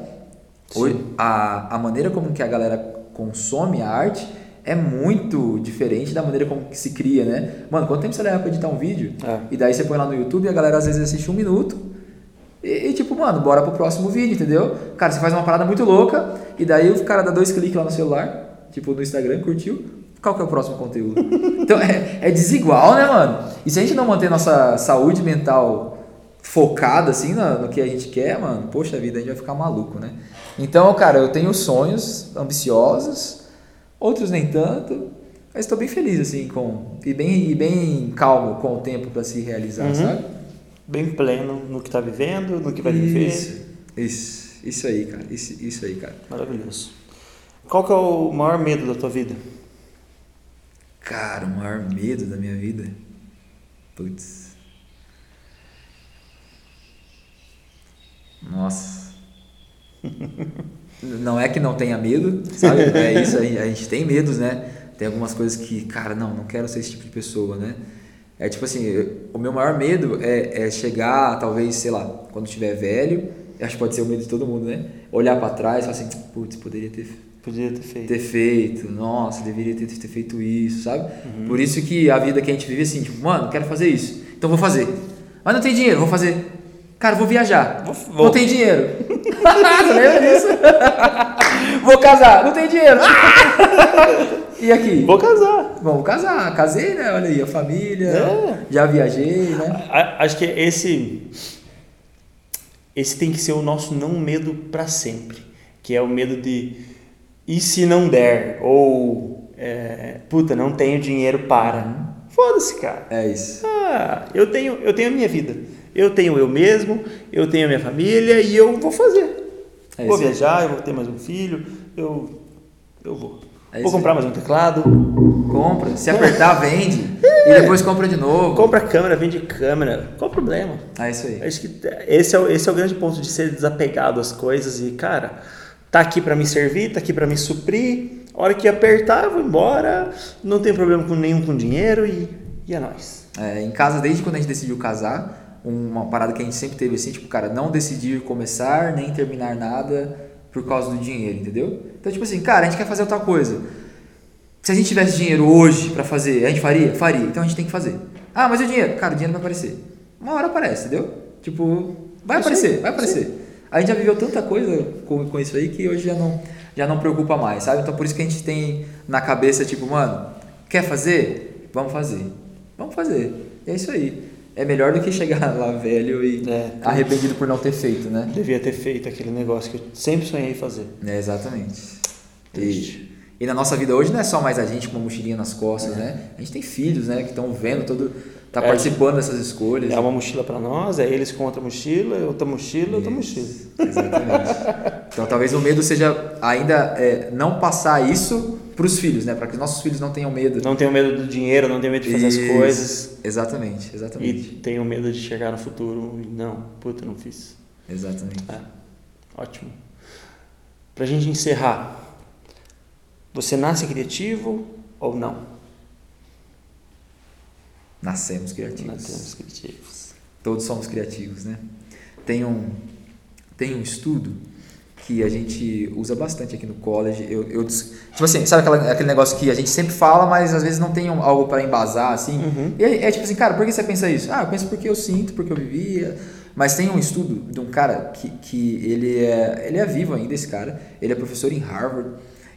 Hoje, a, a maneira como que a galera consome a arte é muito diferente da maneira como se cria, né? Mano, quanto tempo você leva pra editar um vídeo? É. E daí você põe lá no YouTube e a galera às vezes assiste um minuto e, e, tipo, mano, bora pro próximo vídeo, entendeu? Cara, você faz uma parada muito louca e daí o cara dá dois cliques lá no celular, tipo no Instagram, curtiu. Qual que é o próximo conteúdo? Então é, é desigual, né, mano? E se a gente não manter nossa saúde mental focada assim no, no que a gente quer, mano, poxa vida, a gente vai ficar maluco, né? Então, cara, eu tenho sonhos ambiciosos, outros nem tanto, mas estou bem feliz assim com e bem e bem calmo com o tempo para se realizar, Uhum. sabe? Bem pleno no que tá vivendo, no que vai viver. Isso, isso, isso aí, cara, isso, isso aí, cara. Maravilhoso. Qual que é o maior medo da tua vida? Cara, o maior medo da minha vida, putz, nossa. Não é que não tenha medo, sabe? É isso a gente tem medos, né? Tem algumas coisas que, cara, não, não quero ser esse tipo de pessoa, né? É tipo assim, o meu maior medo é, é chegar, talvez, sei lá, quando estiver velho, acho que pode ser o medo de todo mundo, né? Olhar pra trás e falar assim, putz, poderia ter Podia ter feito. ter feito, nossa, deveria ter, ter feito isso, sabe? Uhum. Por isso que a vida que a gente vive é assim, tipo, mano, quero fazer isso, então vou fazer. Mas não tem dinheiro, vou fazer. Cara, vou viajar. Vou- vou. Não tem dinheiro. Você lembra disso? vou casar, não tem dinheiro. e aqui? Vou casar. Vamos casar, casei, né? Olha aí, a família, É. já viajei, né? Acho que esse esse tem que ser o nosso não medo para sempre, que é o medo de e se não der ou é, puta não tenho dinheiro para. Foda-se, cara. É isso. Ah, eu tenho eu tenho a minha vida, eu tenho eu mesmo, eu tenho a minha família e eu vou fazer. É vou viajar, eu vou ter mais um filho, eu eu vou. É vou comprar mais um teclado, Compra, se apertar, vende. E depois compra de novo. compra câmera, vende câmera. Qual o problema? É isso aí. Acho que esse é, o- esse é o grande ponto de ser desapegado às coisas e, cara, tá aqui pra me servir, tá aqui pra me suprir. A hora que apertar, eu vou embora. Não tem problema com nenhum com dinheiro e, e é nóis. É, em casa, desde quando a gente decidiu casar, uma parada que a gente sempre teve assim, tipo, cara, não decidir começar nem terminar nada por causa do dinheiro, entendeu? Então, tipo assim, cara, a gente quer fazer outra coisa. Se a gente tivesse dinheiro hoje para fazer, a gente faria? Faria. Então a gente tem que fazer. Ah, mas e o dinheiro? Cara, o dinheiro vai aparecer. Uma hora aparece, entendeu? Tipo, vai aparecer, vai aparecer. A gente já viveu tanta coisa com, com isso aí que hoje já não, já não preocupa mais, sabe? Então por isso que a gente tem na cabeça, tipo, mano, quer fazer? Vamos fazer. Vamos fazer. E é isso aí. É melhor do que chegar lá velho e É, arrependido por não ter feito, né? Devia ter feito aquele negócio que eu sempre sonhei fazer. É, exatamente. Triste. E, e na nossa vida hoje não é só mais a gente com uma mochilinha nas costas, né? A gente tem filhos, né? Que estão vendo todo... Tá É. participando dessas escolhas. É uma mochila para nós, é eles com outra mochila, outra mochila, outra mochila. Exatamente. Então talvez o medo seja ainda é, não passar isso para os filhos, né? Para que os nossos filhos não tenham medo. Não tenho medo do dinheiro, não tenho medo de fazer Isso. as coisas. Exatamente, E exatamente. tenho medo de chegar no futuro e não, puta, não fiz. Exatamente. É, ótimo. Pra gente encerrar, você nasce criativo ou não? Nascemos criativos. Nascemos criativos. Todos somos criativos, né? Tem um, tem um estudo que a gente usa bastante aqui no college. Eu, eu, tipo assim, sabe aquela, aquele negócio que a gente sempre fala, mas às vezes não tem algo para embasar, assim? Uhum. E é, é tipo assim, cara, por que você pensa isso? Ah, eu penso porque eu sinto, porque eu vivia. Mas tem um estudo de um cara que, que ele, é, ele é vivo ainda, esse cara. Ele é professor em Harvard.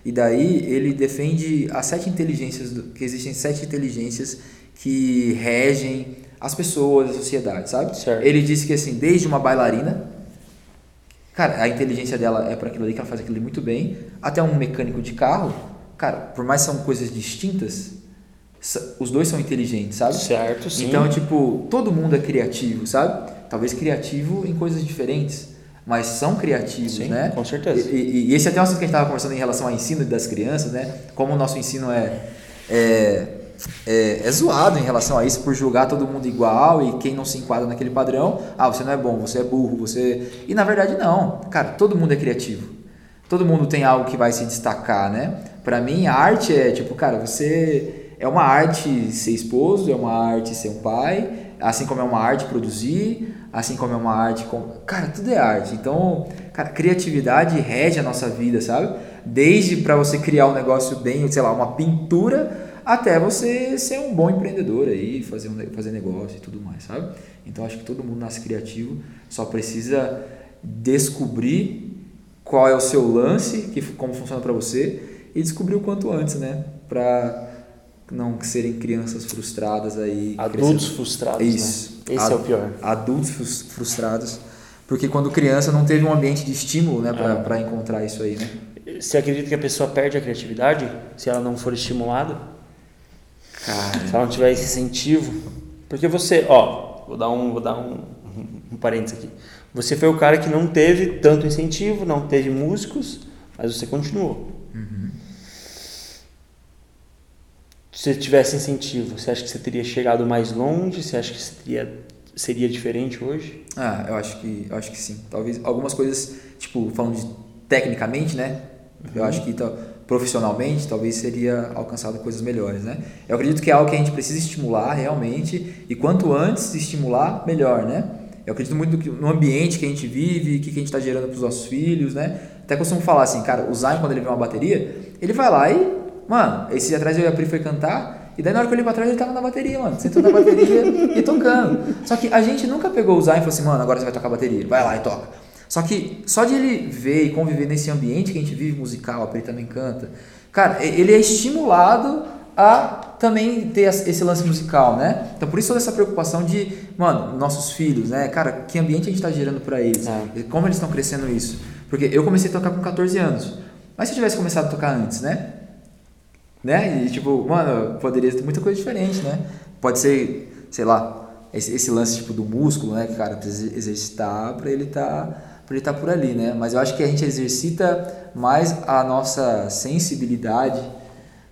E daí ele defende as sete inteligências, do- que existem sete inteligências que regem as pessoas, a sociedade, sabe? Certo. Ele disse que assim, desde uma bailarina, cara, a inteligência dela é para aquilo ali, que ela faz aquilo ali muito bem, até um mecânico de carro, cara, por mais que são coisas distintas, os dois são inteligentes, sabe? Certo, sim. Então, tipo, todo mundo é criativo, sabe? Talvez criativo em coisas diferentes, mas são criativos, Sim, né? com certeza. E, e- e esse é até um assunto que a gente estava conversando em relação ao ensino das crianças, né? Como o nosso ensino é, é, é, é zoado em relação a isso, por julgar todo mundo igual e quem não se enquadra naquele padrão, ah, você não é bom, você é burro, você. E na verdade, não. Cara, todo mundo é criativo. Todo mundo tem algo que vai se destacar, né? Pra mim, a arte é tipo, cara, você. É uma arte ser esposo, é uma arte ser um pai, assim como é uma arte produzir, assim como é uma arte. Com... Cara, tudo é arte. Então, cara, criatividade rege a nossa vida, sabe? Desde para você criar um negócio bem, sei lá, uma pintura, até você ser um bom empreendedor aí, fazer, um, fazer negócio e tudo mais, sabe? Então, acho que todo mundo nasce criativo, só precisa descobrir qual é o seu lance, que, como funciona para você, e descobrir o quanto antes, né? Para não serem crianças frustradas aí. Adultos crescendo. frustrados, Isso. né? Esse Ad- é o pior. Adultos frus- frustrados. Porque quando criança não teve um ambiente de estímulo, né? É. Para encontrar isso aí, né? Você acredita que a pessoa perde a criatividade se ela não for estimulada? Cara. Se ela não tiver esse incentivo? Porque você, ó, vou dar um, vou dar um, um parênteses aqui. Você foi o cara que não teve tanto incentivo, não teve músicos, mas você continuou. Se você tivesse incentivo, você acha que você teria chegado mais longe? Você acha que seria, seria diferente hoje? Ah, eu acho que eu acho que sim. Talvez algumas coisas, tipo, falando de tecnicamente, né? Eu acho que profissionalmente talvez seria alcançado coisas melhores, né? Eu acredito que é algo que a gente precisa estimular realmente e quanto antes estimular, melhor, né? Eu acredito muito no ambiente que a gente vive, o que a gente está gerando para os nossos filhos, né? Até costumo falar assim, cara, o Zion quando ele vê uma bateria, ele vai lá e, mano, esse dia atrás eu e a Pri foi cantar e daí na hora que eu olhei pra trás ele tava na bateria, mano, sentou na bateria e tocando. Só que a gente nunca pegou o Zion e falou assim, mano, agora você vai tocar bateria, Ele vai lá e toca. Só que só de ele ver e conviver nesse ambiente que a gente vive musical, a Pri também canta, cara, ele é estimulado a também ter esse lance musical, né? Então por isso toda essa preocupação de, mano, nossos filhos, né? Cara, que ambiente a gente tá gerando para eles? É. Como eles estão crescendo isso? Porque eu comecei a tocar com 14 anos. Mas se eu tivesse começado a tocar antes, né? Né? E tipo, mano, poderia ter muita coisa diferente, né? Pode ser, sei lá, esse, esse lance tipo do músculo, né? Que o cara precisa exercitar para ele tá para ele estar por ali, né? Mas eu acho que a gente exercita mais a nossa sensibilidade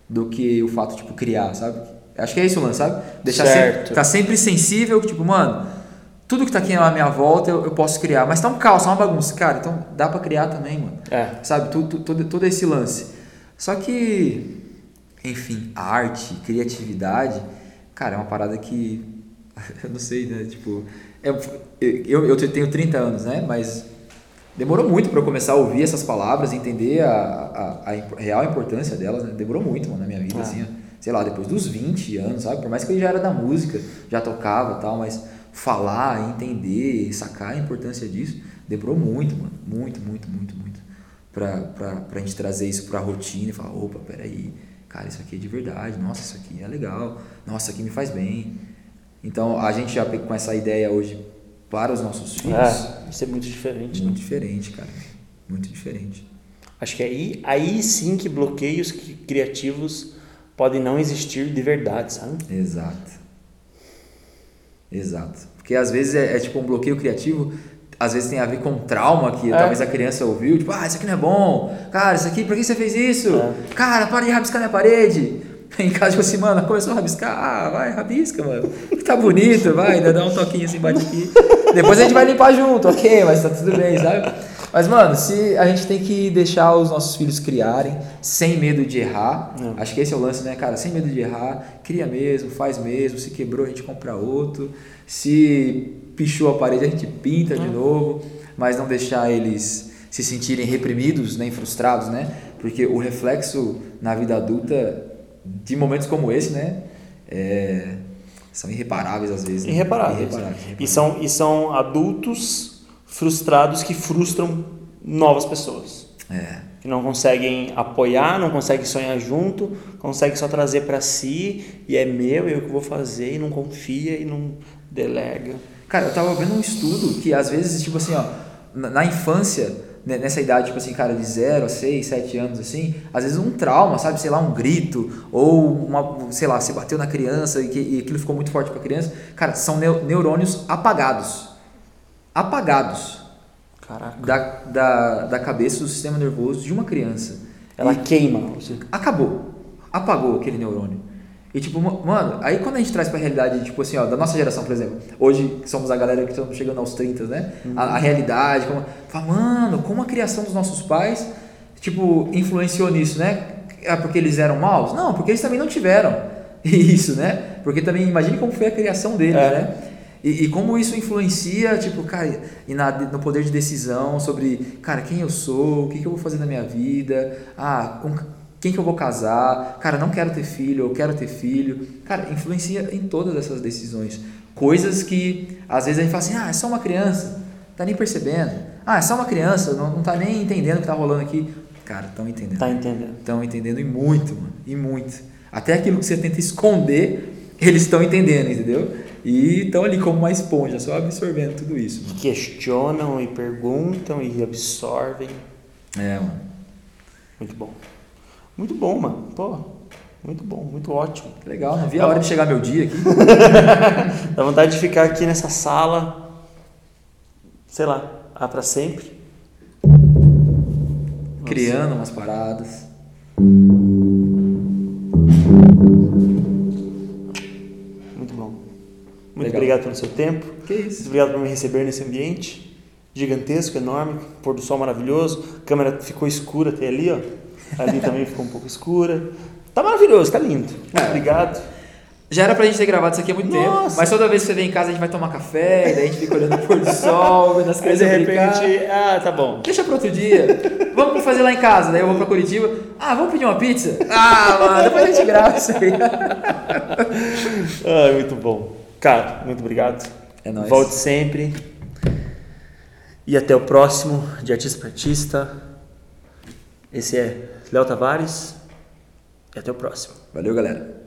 do que o fato tipo criar, sabe? Acho que é isso o lance, sabe? Deixar Certo. sempre, ficar sempre sensível, que, tipo, mano, tudo que tá aqui à minha volta eu, eu posso criar, mas tá um caos, tá uma bagunça, cara, então dá pra criar também, mano. É. Sabe, tudo, todo, todo esse lance. Só que, enfim, arte, criatividade, cara, é uma parada que eu não sei, né? Tipo, eu, eu, eu tenho 30 anos, né? Mas demorou muito para eu começar a ouvir essas palavras, entender a, a, a real importância delas, né? Demorou muito, mano, na minha vida, ah. assim, sei lá, depois dos 20 anos, sabe? Por mais que eu já era da música, já tocava tal, mas falar, entender, sacar a importância disso, demorou muito, mano, muito, muito, muito, muito, pra, pra, pra gente trazer isso pra rotina e falar, opa, peraí, cara, isso aqui é de verdade, nossa, isso aqui é legal, nossa, isso aqui me faz bem. Então, a gente já com essa ideia hoje para os nossos filhos. É, isso é muito diferente. Muito né? diferente, cara. Muito diferente. Acho que aí, aí sim que bloqueios criativos podem não existir de verdade, sabe? Exato. Exato. Porque às vezes é, é tipo um bloqueio criativo, às vezes tem a ver com trauma que é. talvez a criança ouviu, tipo, ah, isso aqui não é bom, cara, isso aqui, por que você fez isso? É. Cara, para de rabiscar minha parede. Em casa, tipo assim, mano, começou a rabiscar, ah, vai, rabisca, mano. Tá bonito, vai, ainda dá um toquinho assim, bate aqui. Depois a gente vai limpar junto, ok, mas tá tudo bem, sabe? Mas, mano, se a gente tem que deixar os nossos filhos criarem sem medo de errar, é. acho que esse é o lance, né, cara? Sem medo de errar, cria mesmo, faz mesmo. Se quebrou, a gente compra outro. Se pichou a parede, a gente pinta de é. novo. Mas não deixar eles se sentirem reprimidos, nem frustrados, né? Porque o reflexo na vida adulta de momentos como esse, né? É, são irreparáveis às vezes. Né? Irreparáveis. Irreparáveis, irreparáveis. E, são, e são adultos frustrados que frustram novas pessoas. É. Que não conseguem apoiar, não conseguem sonhar junto, conseguem só trazer para si e é meu, eu que vou fazer, e não confia e não delega. Cara, eu tava vendo um estudo que às vezes, tipo assim, ó, na, na infância nessa idade, tipo assim, cara, de 0 a 6, 7 anos, assim, às vezes um trauma, sabe? Sei lá, um grito, ou uma, sei lá, você bateu na criança e, que, e aquilo ficou muito forte pra criança. Cara, são neurônios apagados. Apagados. Caraca. Da, da, da cabeça do sistema nervoso de uma criança. Ela e queima. Acabou. Apagou aquele neurônio. E tipo, mano, aí quando a gente traz pra realidade, tipo assim, ó, da nossa geração, por exemplo, hoje somos a galera que estamos chegando aos 30, né? Uhum. A, a, realidade, como. Fala, mano, como a criação dos nossos pais, tipo, influenciou nisso, né? É porque eles eram maus? Não, porque eles também não tiveram isso, né? Porque também, imagine como foi a criação deles, é. né? E, e, como isso influencia, tipo, cara, e na, no poder de decisão sobre, cara, quem eu sou, o que, que eu vou fazer na minha vida, ah, com, quem que eu vou casar, cara, não quero ter filho, eu quero ter filho. Cara, influencia em todas essas decisões. Coisas que às vezes a gente fala assim, ah, é só uma criança, tá nem percebendo. Ah, é só uma criança, não, não tá nem entendendo o que tá rolando aqui. Cara, estão entendendo. Tá entendendo. Estão entendendo e muito, mano, e muito. Até aquilo que você tenta esconder, eles estão entendendo, entendeu? E estão ali como uma esponja, só absorvendo tudo isso. Mano. Questionam e perguntam e absorvem. É, mano. Muito bom. Muito bom, mano. Pô, muito bom, muito ótimo. Legal, não vi a hora de chegar meu dia aqui. Dá vontade de ficar aqui nessa sala, sei lá, ah, para sempre. Criando umas paradas. Muito bom. Muito Legal. obrigado pelo seu tempo. Que isso. Muito obrigado por me receber nesse ambiente gigantesco, enorme, pôr do sol maravilhoso. A câmera ficou escura até ali, ó. Ali também ficou um pouco escura. Tá maravilhoso, tá lindo. Muito é. obrigado. Já era pra gente ter gravado isso aqui há muito Nossa. tempo, mas toda vez que você vem em casa a gente vai tomar café, e daí a gente fica olhando o pôr do sol, vendo as crianças de repente, ah, tá bom. Deixa para outro dia. Vamos fazer lá em casa, daí eu vou pra Curitiba. Ah, vamos pedir uma pizza? Ah, mano, depois a gente grava isso aí. ah, muito bom. Cara, muito obrigado. É nóis. Volte sempre. E até o próximo de Artista para Artista. Esse é Léo Tavares e até o próximo. Valeu, galera.